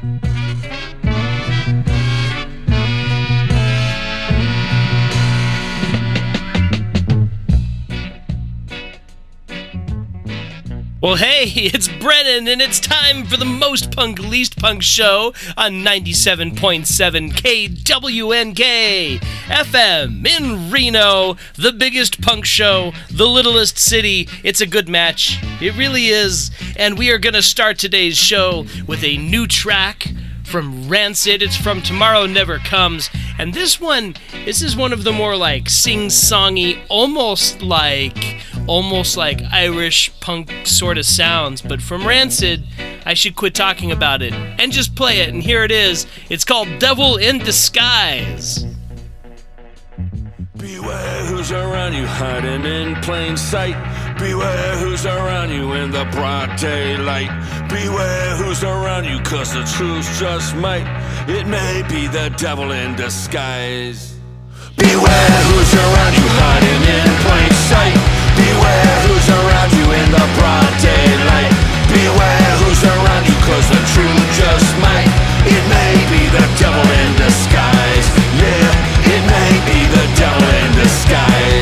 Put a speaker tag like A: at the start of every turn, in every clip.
A: thank you Well, hey, it's Brennan, and it's time for the most punk, least punk show on 97.7 KWNK FM in Reno, the biggest punk show, the littlest city. It's a good match. It really is. And we are going to start today's show with a new track from Rancid. It's from Tomorrow Never Comes. And this one, this is one of the more like sing songy, almost like almost like Irish punk sort of sounds, but from Rancid, I should quit talking about it and just play it. And here it is. It's called Devil in Disguise.
B: Beware who's around you hiding in plain sight. Beware who's around you in the broad daylight. Beware who's around you, cause the truth just might. It may be the devil in disguise. Beware who's around you hiding in plain sight. Beware who's around you in the broad daylight. Beware the truth just might. It may be the devil in disguise. Yeah, it may be the devil in disguise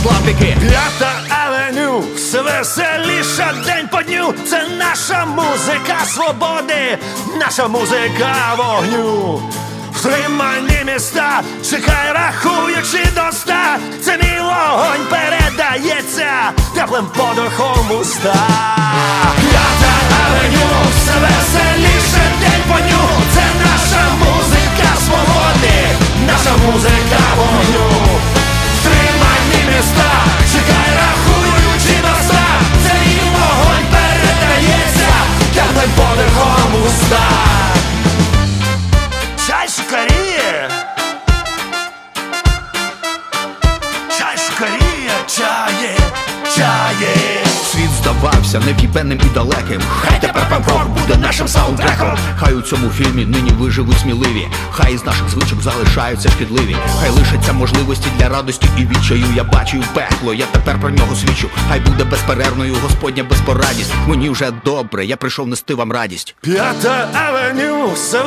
C: Атлантики.
D: П'ята авеню, все веселіше день по дню. Це наша музика свободи, наша музика вогню. Втримані міста, чекай, рахуючи до ста. Це мій вогонь передається теплим подихом уста. П'ята авеню, все веселіше день по дню. Це наша музика свободи, наша музика вогню Міста, чекай, рахуючи до ста. Це її вогонь передається. Теплим подихом уста Чай шукарі, Чай шикаріє, чає, чає
C: здавався нев'єбенним і далеким. Хай тепер панк-рок буде нашим саундтреком. Хай у цьому фільмі нині виживуть сміливі. Хай із наших звичок залишаються шкідливі. Хай лишаться можливості для радості і відчаю. Я бачу пекло, я тепер про нього свідчу. Хай буде безперервною Господня безпорадість. Мені вже добре, я прийшов нести вам радість.
D: П'ята авеню, все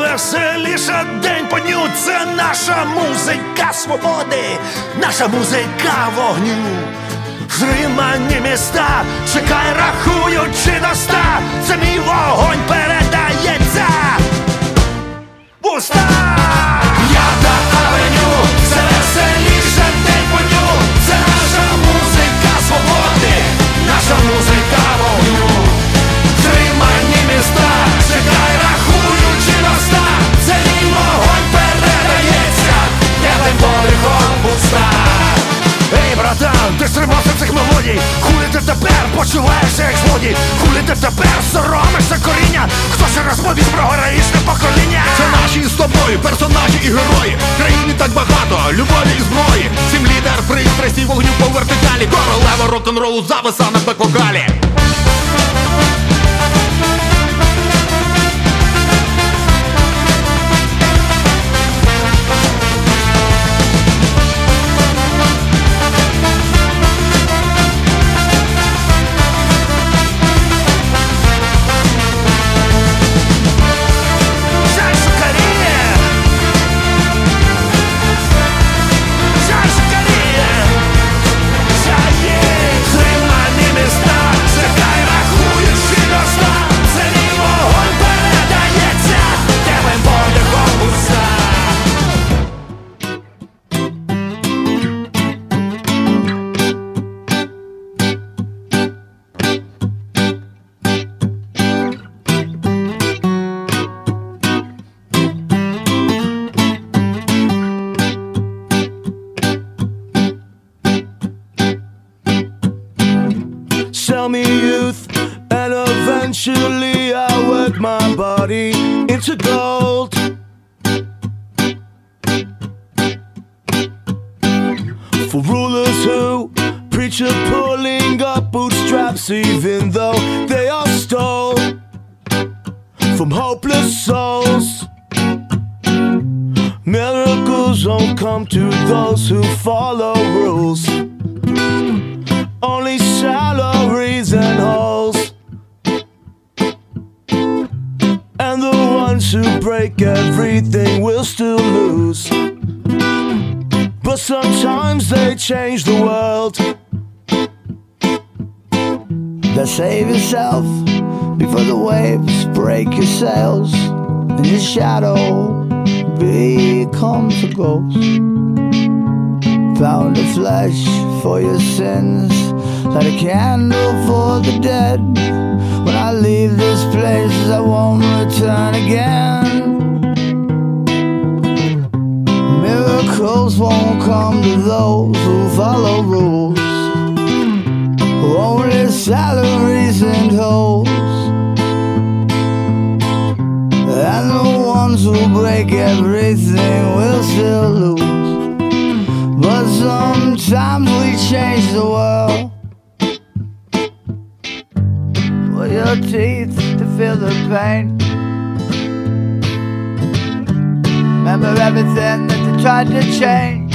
B: зримані міста, чекай, рахуючи до ста, це мій вогонь передається.
D: Пуста! Я на авеню, все веселіше день по дню, це наша музика свободи, наша музика вогню, тримані міста, чекай, рахуючи до це мій вогонь передається, я тим полігом. Ей, братан, ти стрибався мелодій. Хулі ти тепер почуваєшся як злодій? Хулі ти тепер соромишся коріння? Хто ще розповість про героїчне покоління?
B: Це наші з тобою, персонажі і герої. Країни так багато, любові і зброї. Сім лідер пристрасті вогню по вертикалі. Королева рок-н-ролу зависа на бек-вокалі.
E: Sometimes they change the world. That save yourself before the waves break your sails, and your shadow becomes a ghost found a flesh for your sins, light a candle for the dead. When I leave this place, I won't return again. Miracles won't come to those who follow rules. Only salaries and holes. And the ones who break everything will still lose. But sometimes we change the world. With your teeth to feel the pain. Remember everything that they tried to change.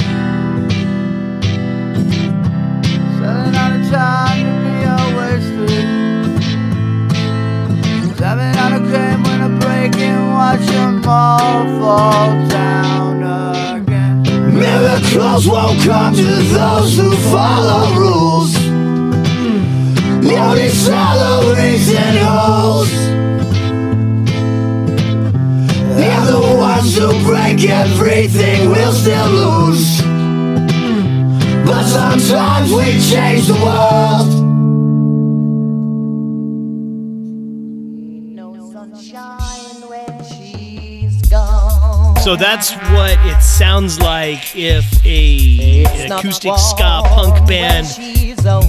E: Selling out of time to be always free. Seven out of crime when I break and watch them all fall down again. Miracles won't come to those who follow rules. Only salaries and holes. And the ones who break everything we'll still lose. But sometimes we change the world.
A: So that's what it sounds like if a an acoustic ska punk band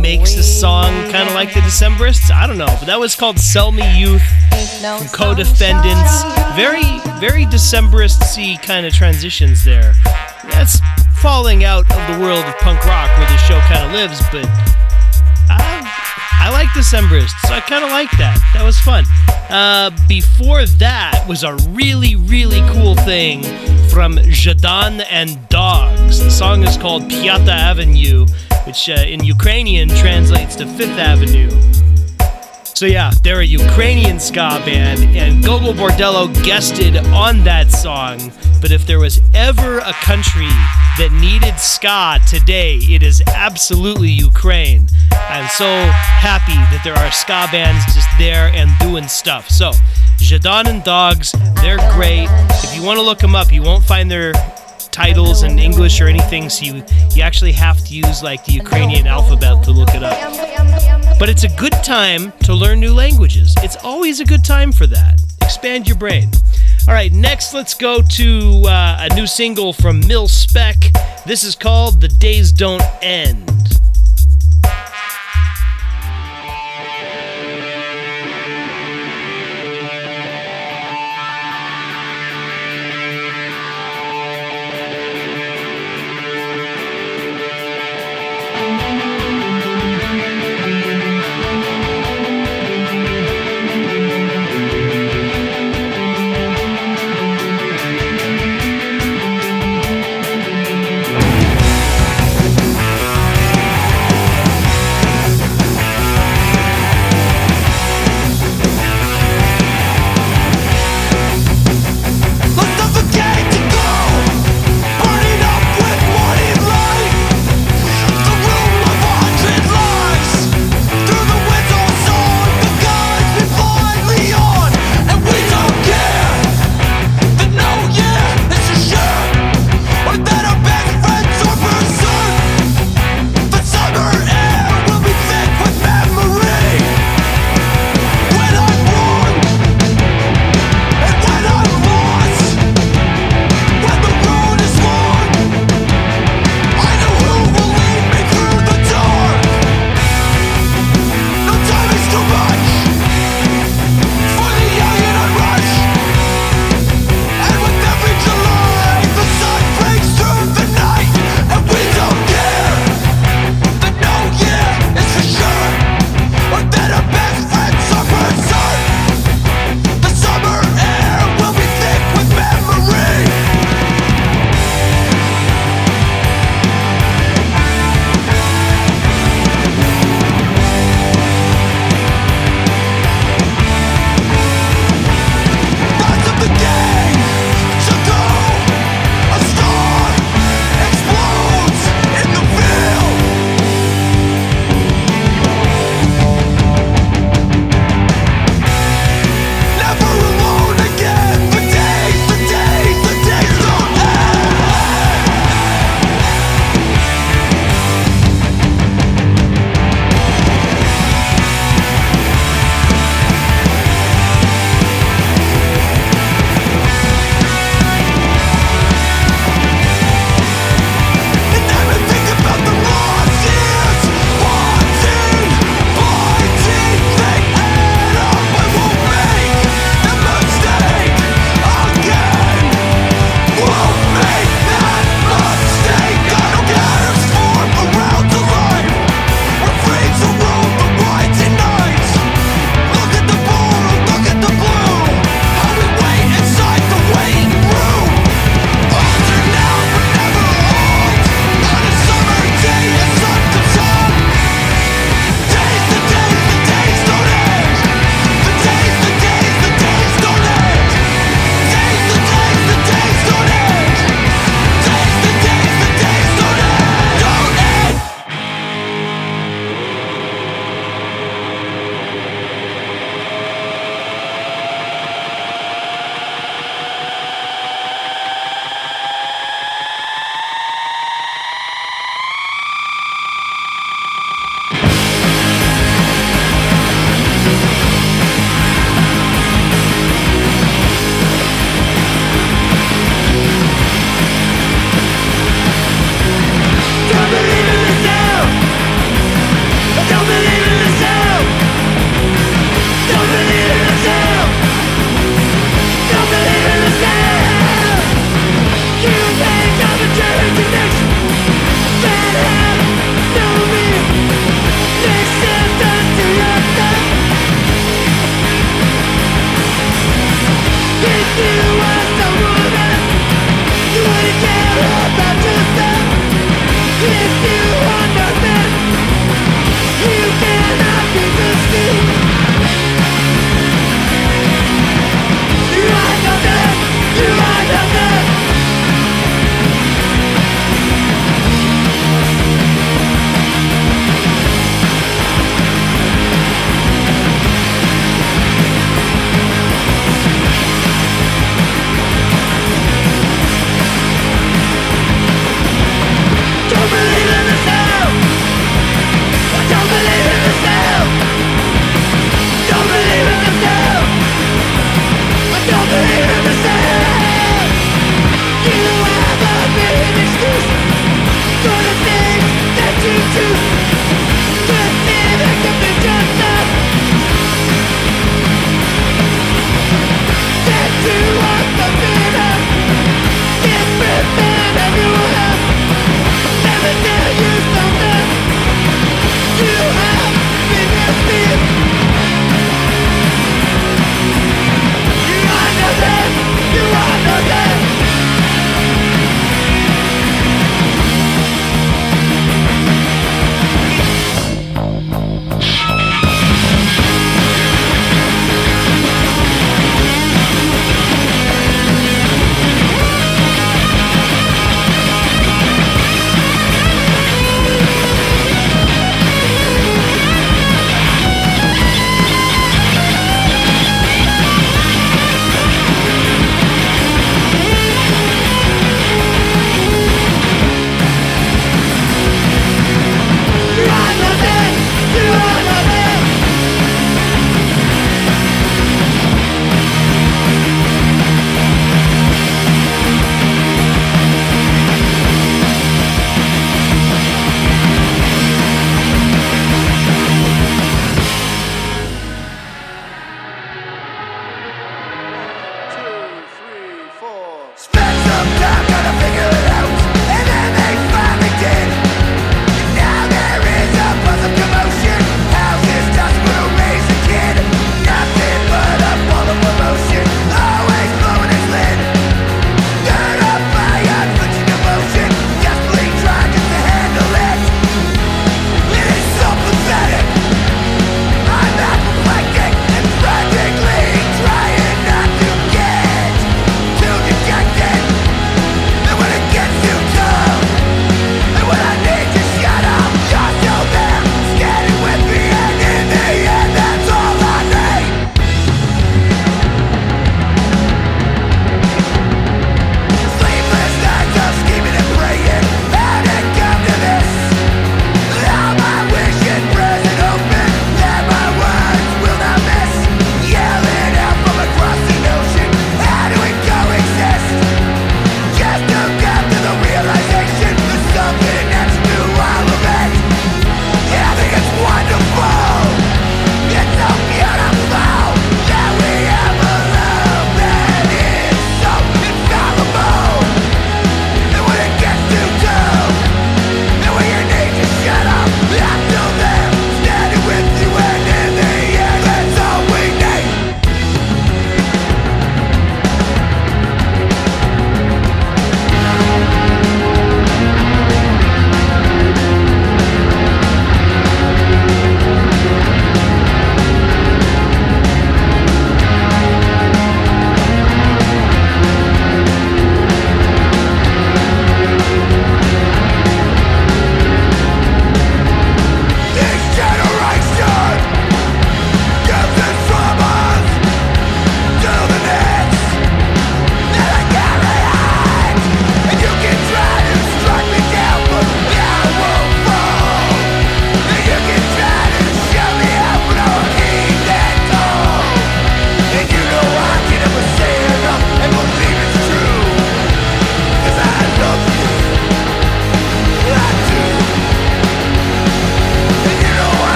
A: makes a song kind of like the Decemberists. I don't know, but that was called "Sell Me Youth" from Co-Defendants. Very, very Decemberist-y kind of transitions there. That's falling out of the world of punk rock where the show kind of lives, but I, like Decemberists, so I kind of like that. That was fun. Uh, before that was a really, really cool thing from Zhadan and Dogs. The song is called Piata Avenue, which uh, in Ukrainian translates to Fifth Avenue. So yeah, they're a Ukrainian ska band, and Gogol Bordello guested on that song. But if there was ever a country that needed ska today, it is absolutely Ukraine. I'm so happy that there are ska bands just there and doing stuff. So, Zhadan and Dogs, they're great. If you want to look them up, you won't find their titles in English or anything, so you, you actually have to use like the Ukrainian alphabet to look it up. But it's a good time to learn new languages. It's always a good time for that. Expand your brain. All right, next let's go to uh, a new single from Mil-Spec. This is called The Days Don't End.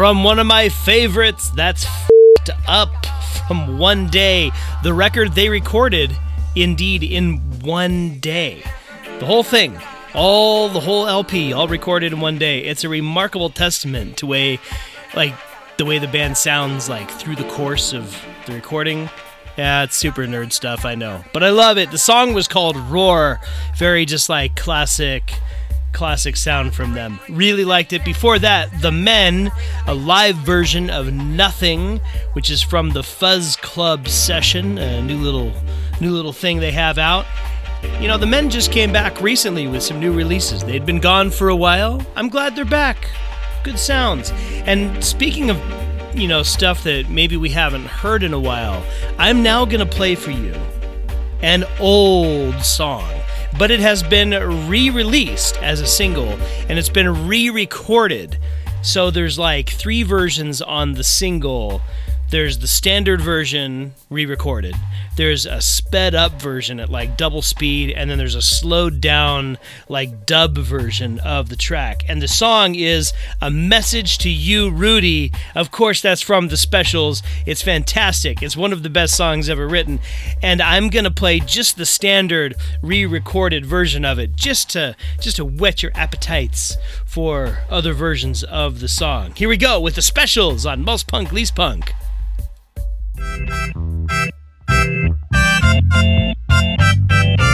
A: From one of my favorites. That's Up from One Day, the record they recorded, indeed, in one day. The whole thing, all the whole LP, all recorded in one day. It's a remarkable testament to way, like the way the band sounds like through the course of the recording. Yeah, it's super nerd stuff, I know. But I love it. The song was called Roar. Very just like classic classic sound from them. Really liked it. Before that, The Men, a live version of Nothing, which is from the Fuzz Club session, a new little new little thing they have out. You know, the men just came back recently with some new releases. They'd been gone for a while. I'm glad they're back. Good sounds. And speaking of you know, stuff that maybe we haven't heard in a while, I'm now going to play for you an old song. But it has been re released as a single and it's been re recorded. So there's like three versions on the single. There's the standard version re recorded, there's a sped up version at like double speed, and then there's a slowed down, like dub version of the track. And the song is A Message to You, Rudy. Of course, that's from the specials. It's fantastic. It's one of the best songs ever written. And I'm to play just the standard re recorded version of it, just to, just to whet your appetites for other versions of the song. Here we go with the specials on Most Punk, Least Punk.
F: Thank you.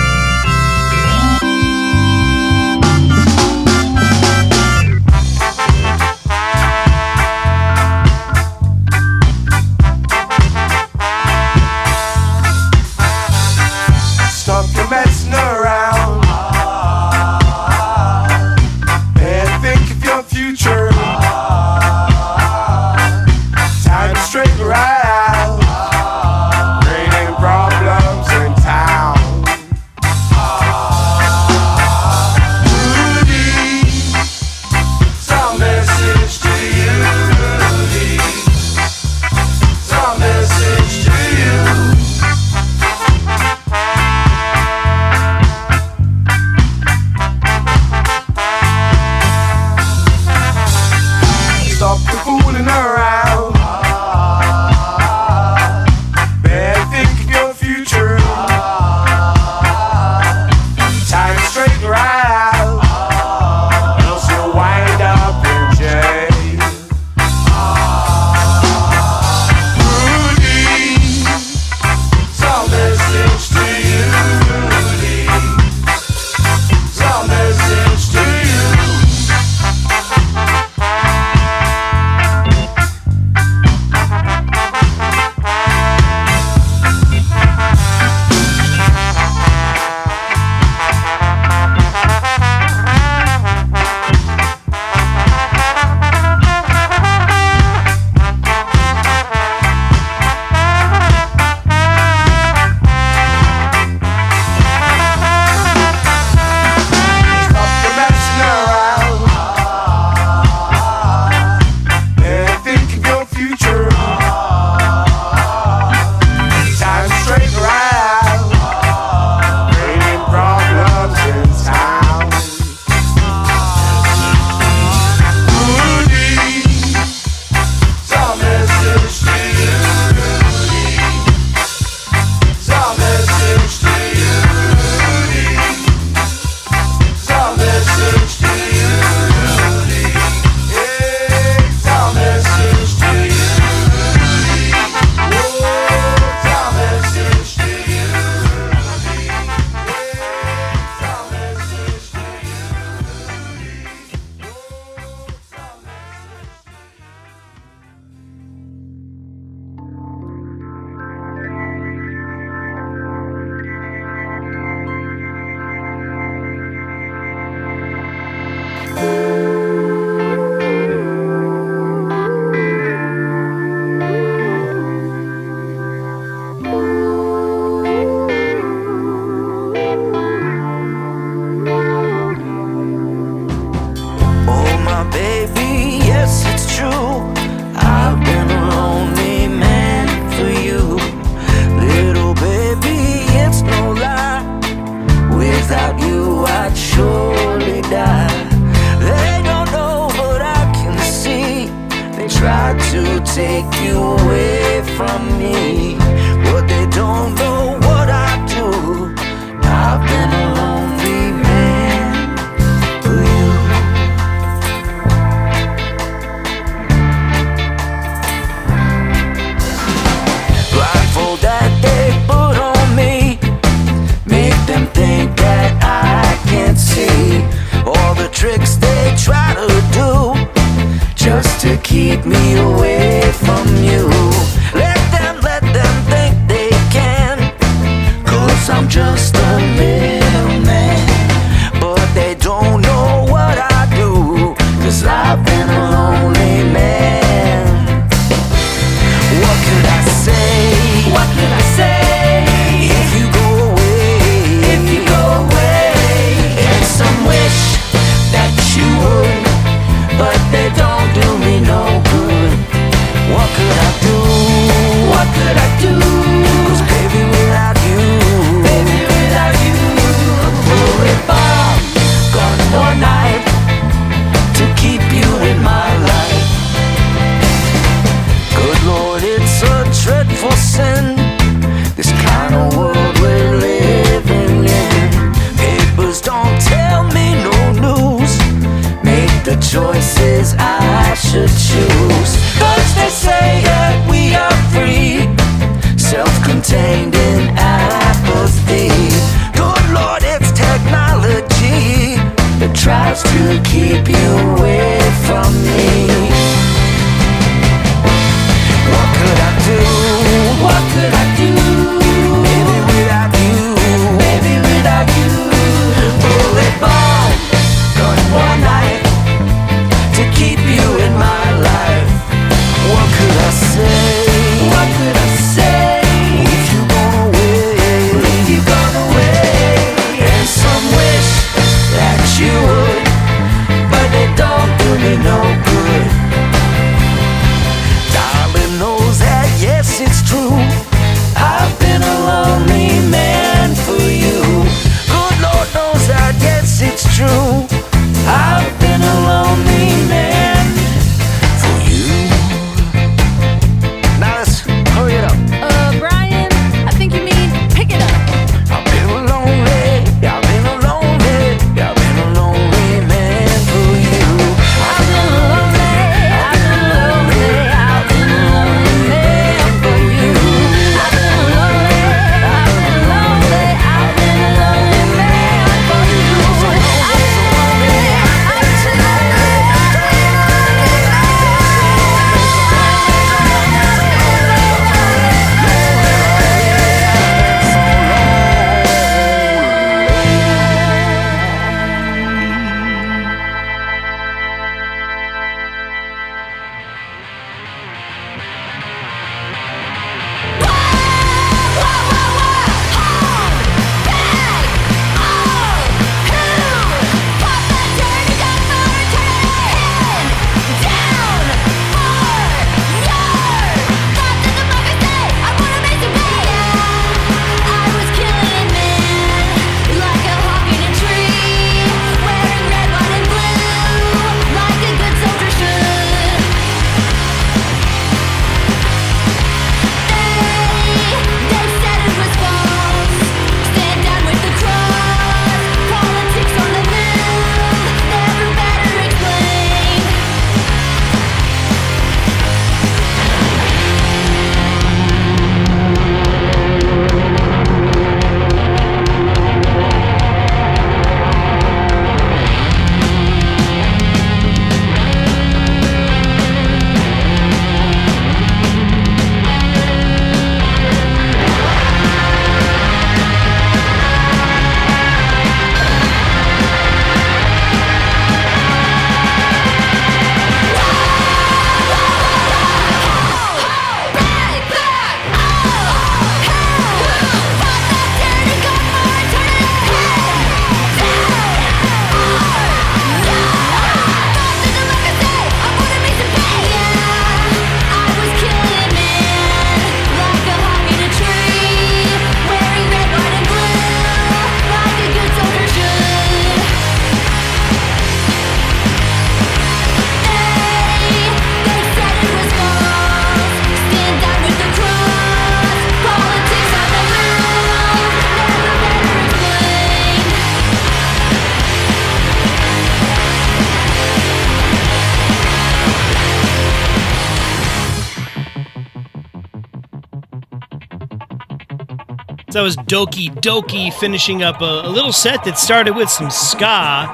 F: That was
A: Doki Doki finishing up a, a little set that started with some ska.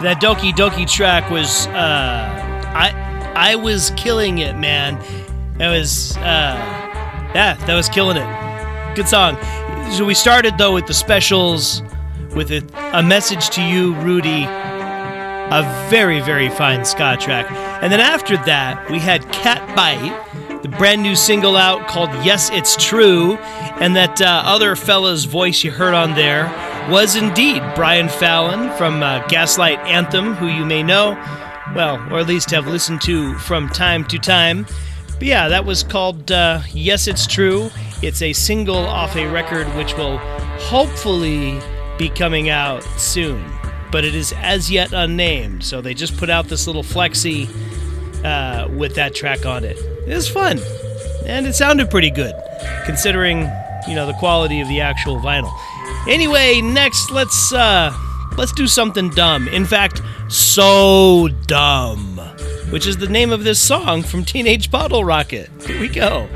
A: That Doki Doki track was uh, I I was killing it, man. That was uh, yeah, that was killing it. Good song. So we started though with the specials, with a, a message to you, Rudy. A very very fine ska track, and then after that we had Cat Bite
G: the brand new single out called Yes It's True, and that uh, other fella's voice you heard on there was indeed Brian Fallon from uh, Gaslight Anthem, who you may know, well, or at least have listened to from time to time. But yeah, that was called uh, Yes It's True. It's a single off a record which will hopefully be coming out soon, but it is as yet unnamed. So they just put out this little flexi uh, with that track on it. It was fun, and it sounded pretty good, considering you know the quality of the actual vinyl. Anyway, next let's uh, let's do something dumb. In fact, so dumb, which is the name of this song from Teenage Bottle Rocket. Here we go.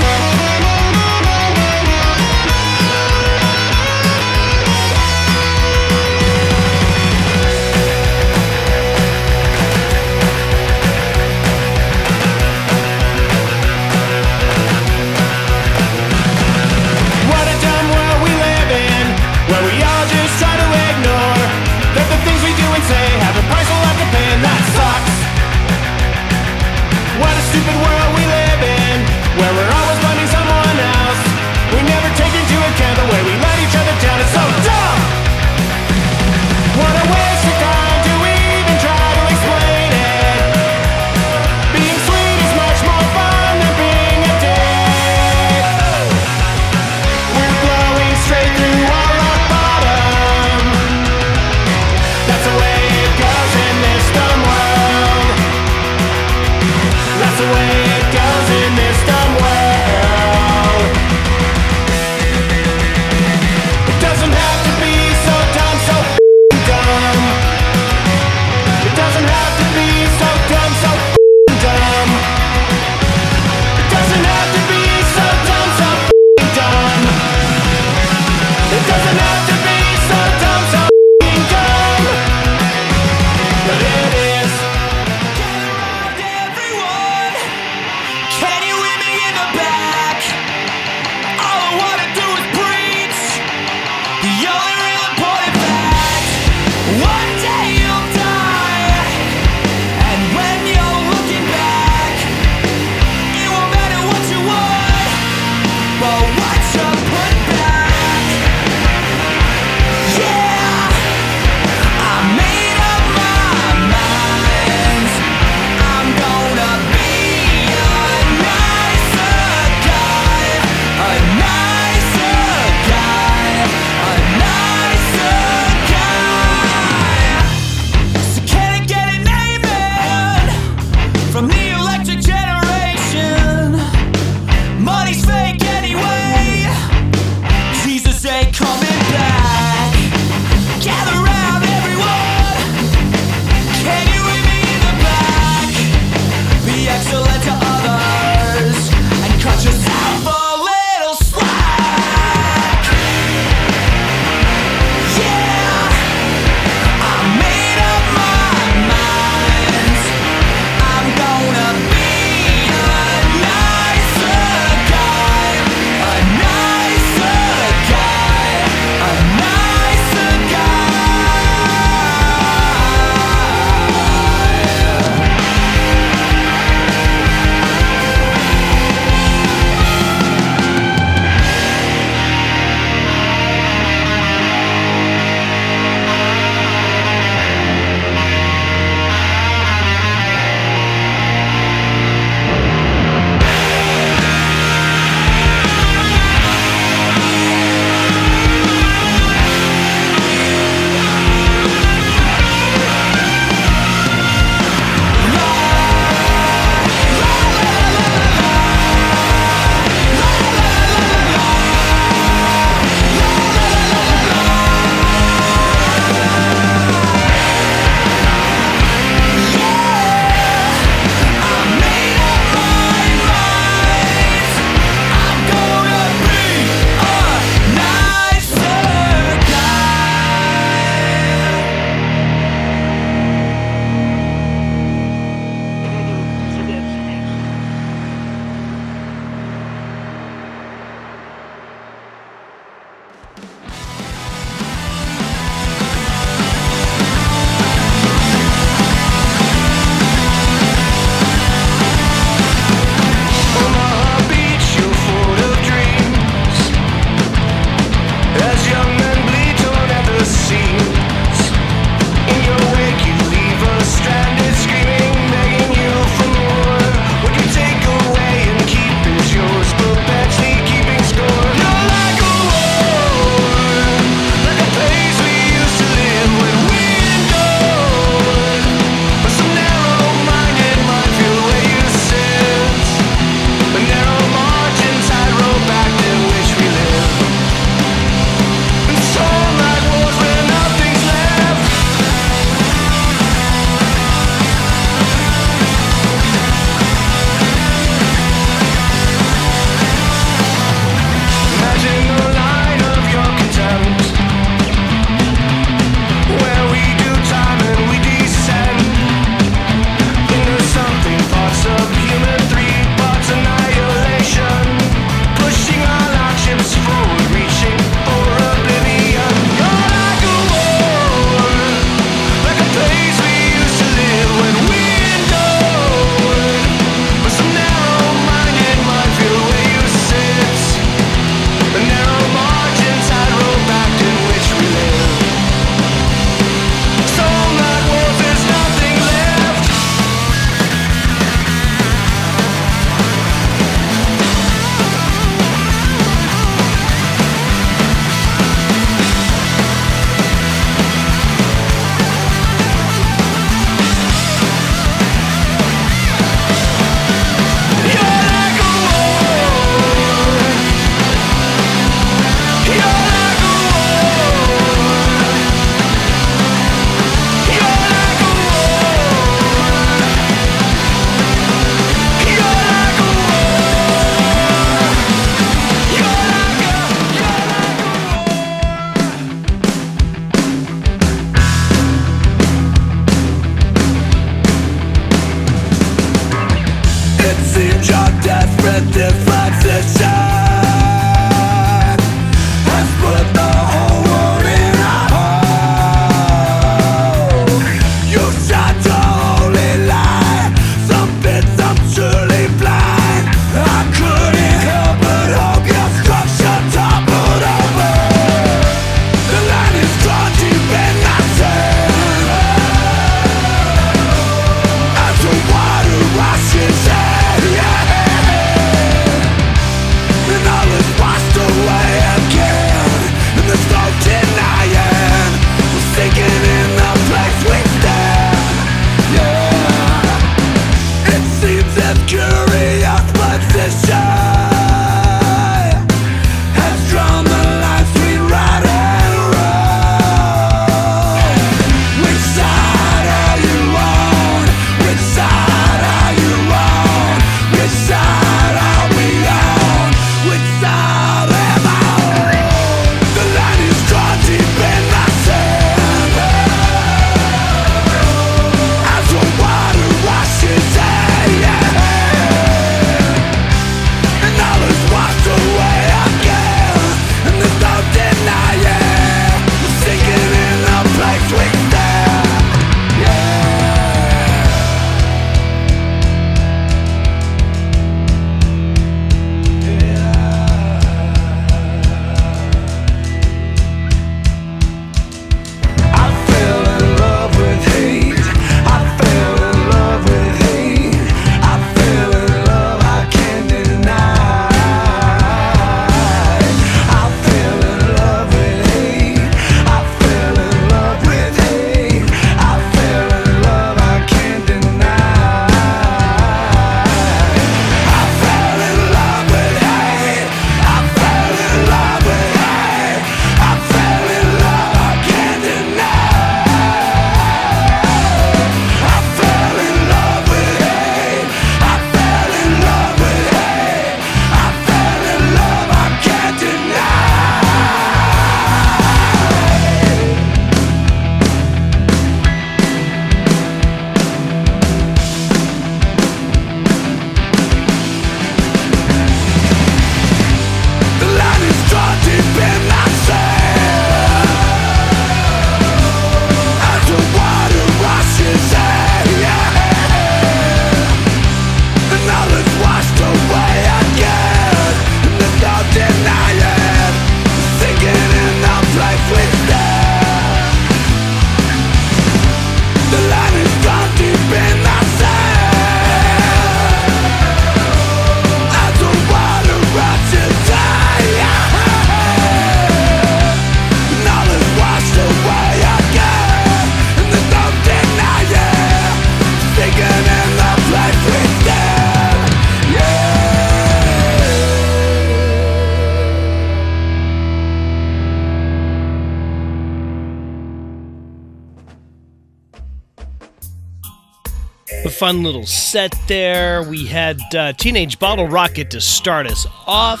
H: Fun
A: little set there. We had uh, Teenage Bottle Rocket to start us off.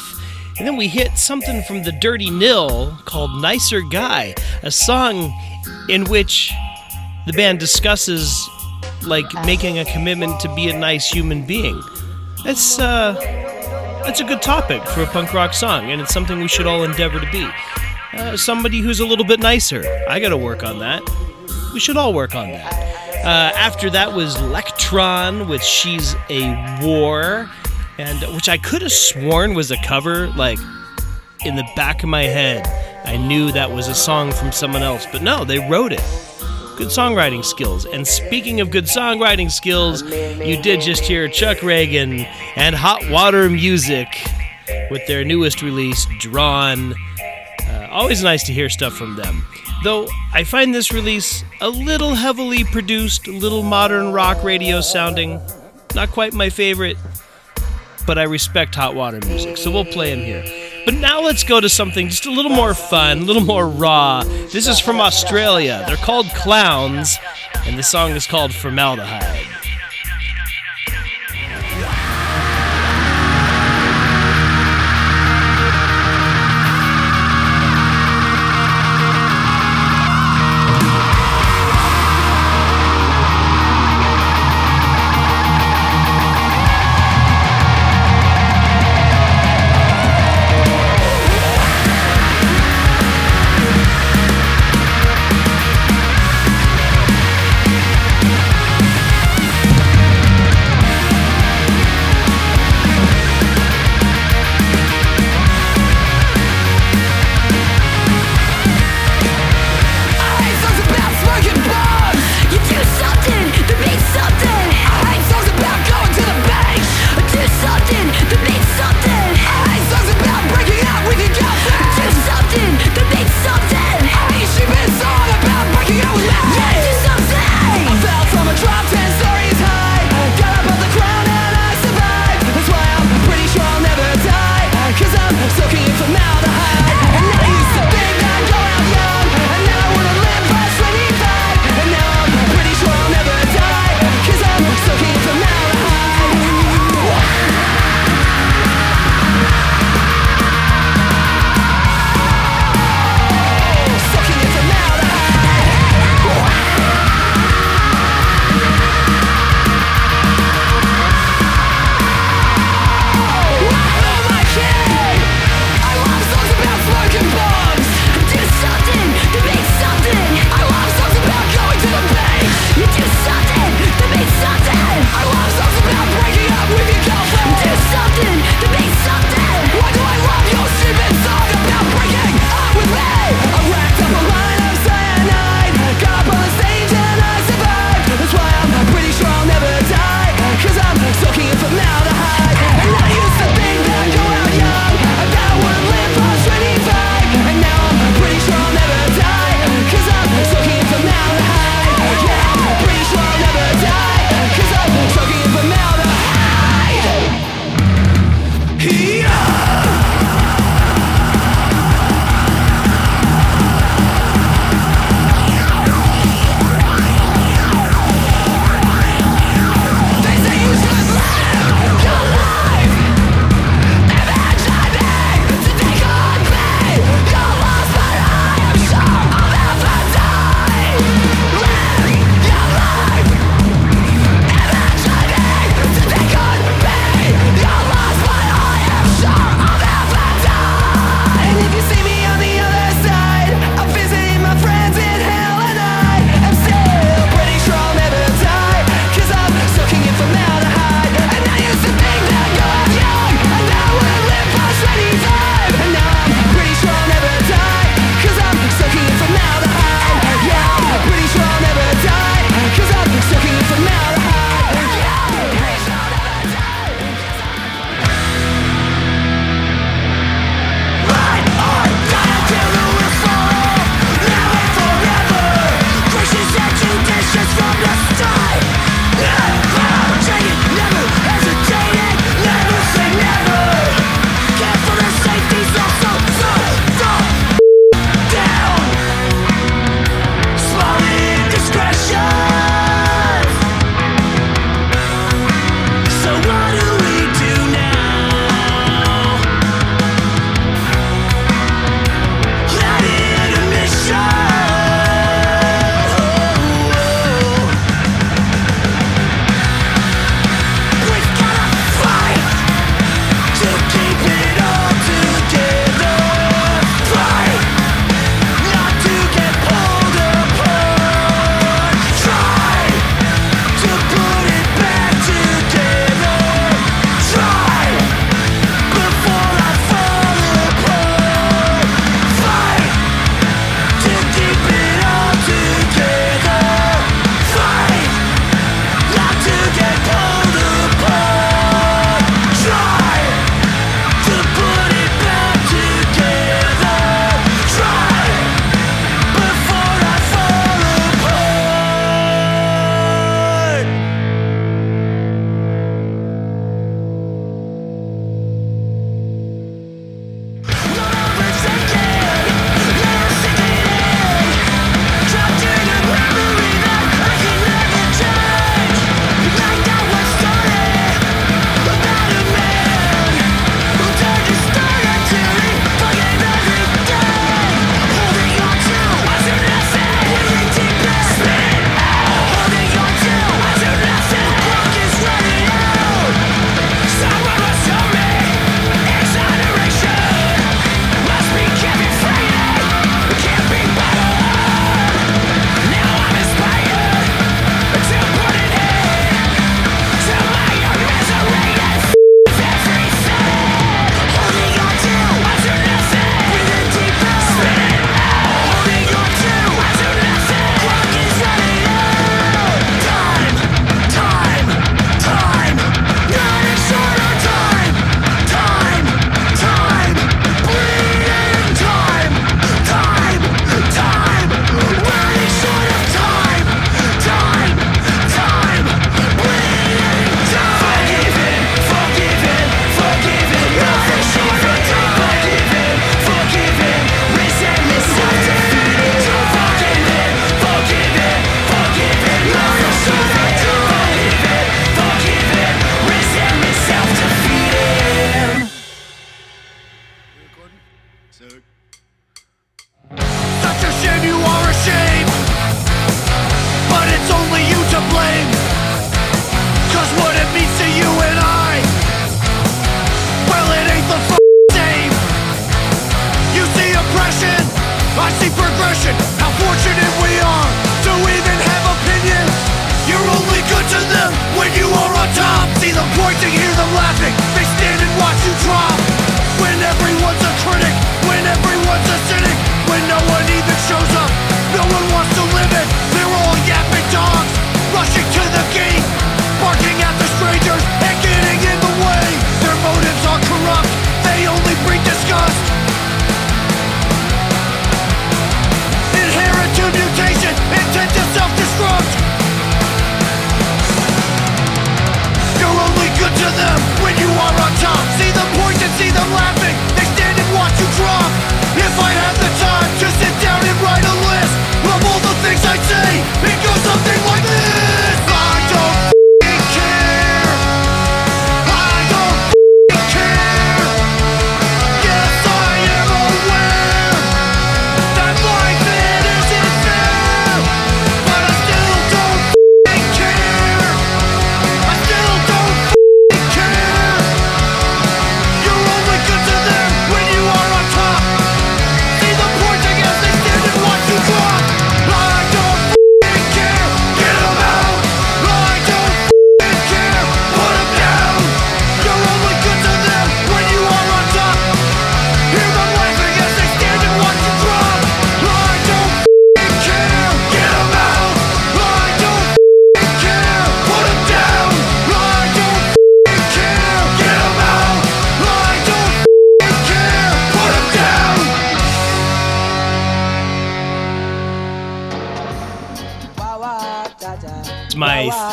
A: And then we hit something from the Dirty Nil called Nicer Guy, a song in which the band discusses like making a commitment to be a nice human being. That's uh that's a good topic for a punk rock song, and it's something we should all endeavor to be. Uh, somebody who's a little bit nicer. I gotta work on that. We should all work on that. Uh, after that was Lectron with She's a War, and which I could have sworn was a cover, like in the back of my head. I knew that was a song from someone else, but no, they wrote it. Good songwriting skills. And speaking of good songwriting skills, you did just hear Chuck Ragan and Hot Water Music with their newest release, Drawn. Uh, always nice to hear stuff from them. Though I find this release a little heavily produced, little modern rock radio sounding. Not quite my favorite, but I respect hot water music, so we'll play him here. But now let's go to something just a little more fun, a little more raw. This is from Australia. They're called Clowns, and the song is called Formaldehyde.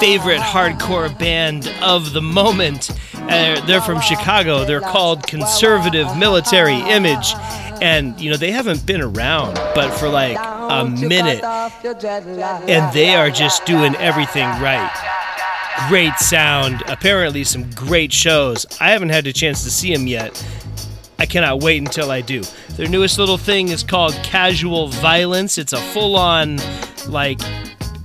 A: Favorite hardcore band of the moment. Uh, they're from Chicago. They're called Conservative Military Image. And, you know, they haven't been around, but for like a minute. And they are just doing everything right. Great sound. Apparently, some great shows. I haven't had a chance to see them yet. I cannot wait until I do. Their newest little thing is called Casual Violence. It's a full on, like,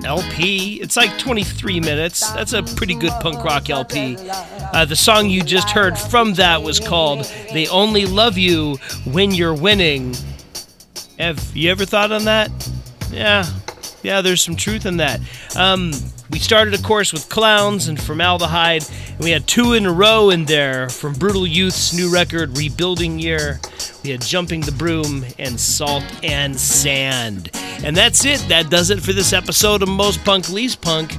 A: LP. It's like 23 minutes. That's a pretty good punk rock LP. Uh, the song you just heard from that was called They Only Love You When You're Winning. Have you ever thought on that? Yeah. Yeah, there's some truth in that. Um, we started, of course, with Clowns and Formaldehyde, and we had two in a row in there from Brutal Youth's new record, Rebuilding Year. We had Jumping the Broom and Salt and Sand. And that's it. That does it for this episode of Most Punk Least Punk.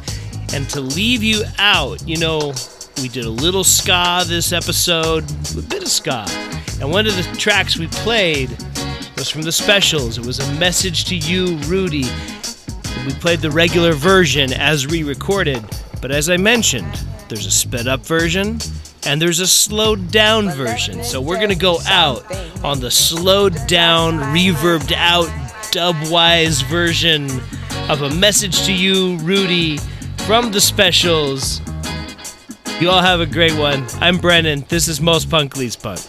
A: And to leave you out, you know, we did a little ska this episode, a bit of ska. And one of the tracks we played was from the specials. It was a message to you, Rudy. We played the regular version as re recorded, but as I mentioned, there's a sped up version and there's a slowed down version. So we're gonna go out on the slowed down, reverbed out, dubwise version of a message to you, Rudy, from the specials. You all have a great one. I'm Brennan. This is Most Punk Least Punk.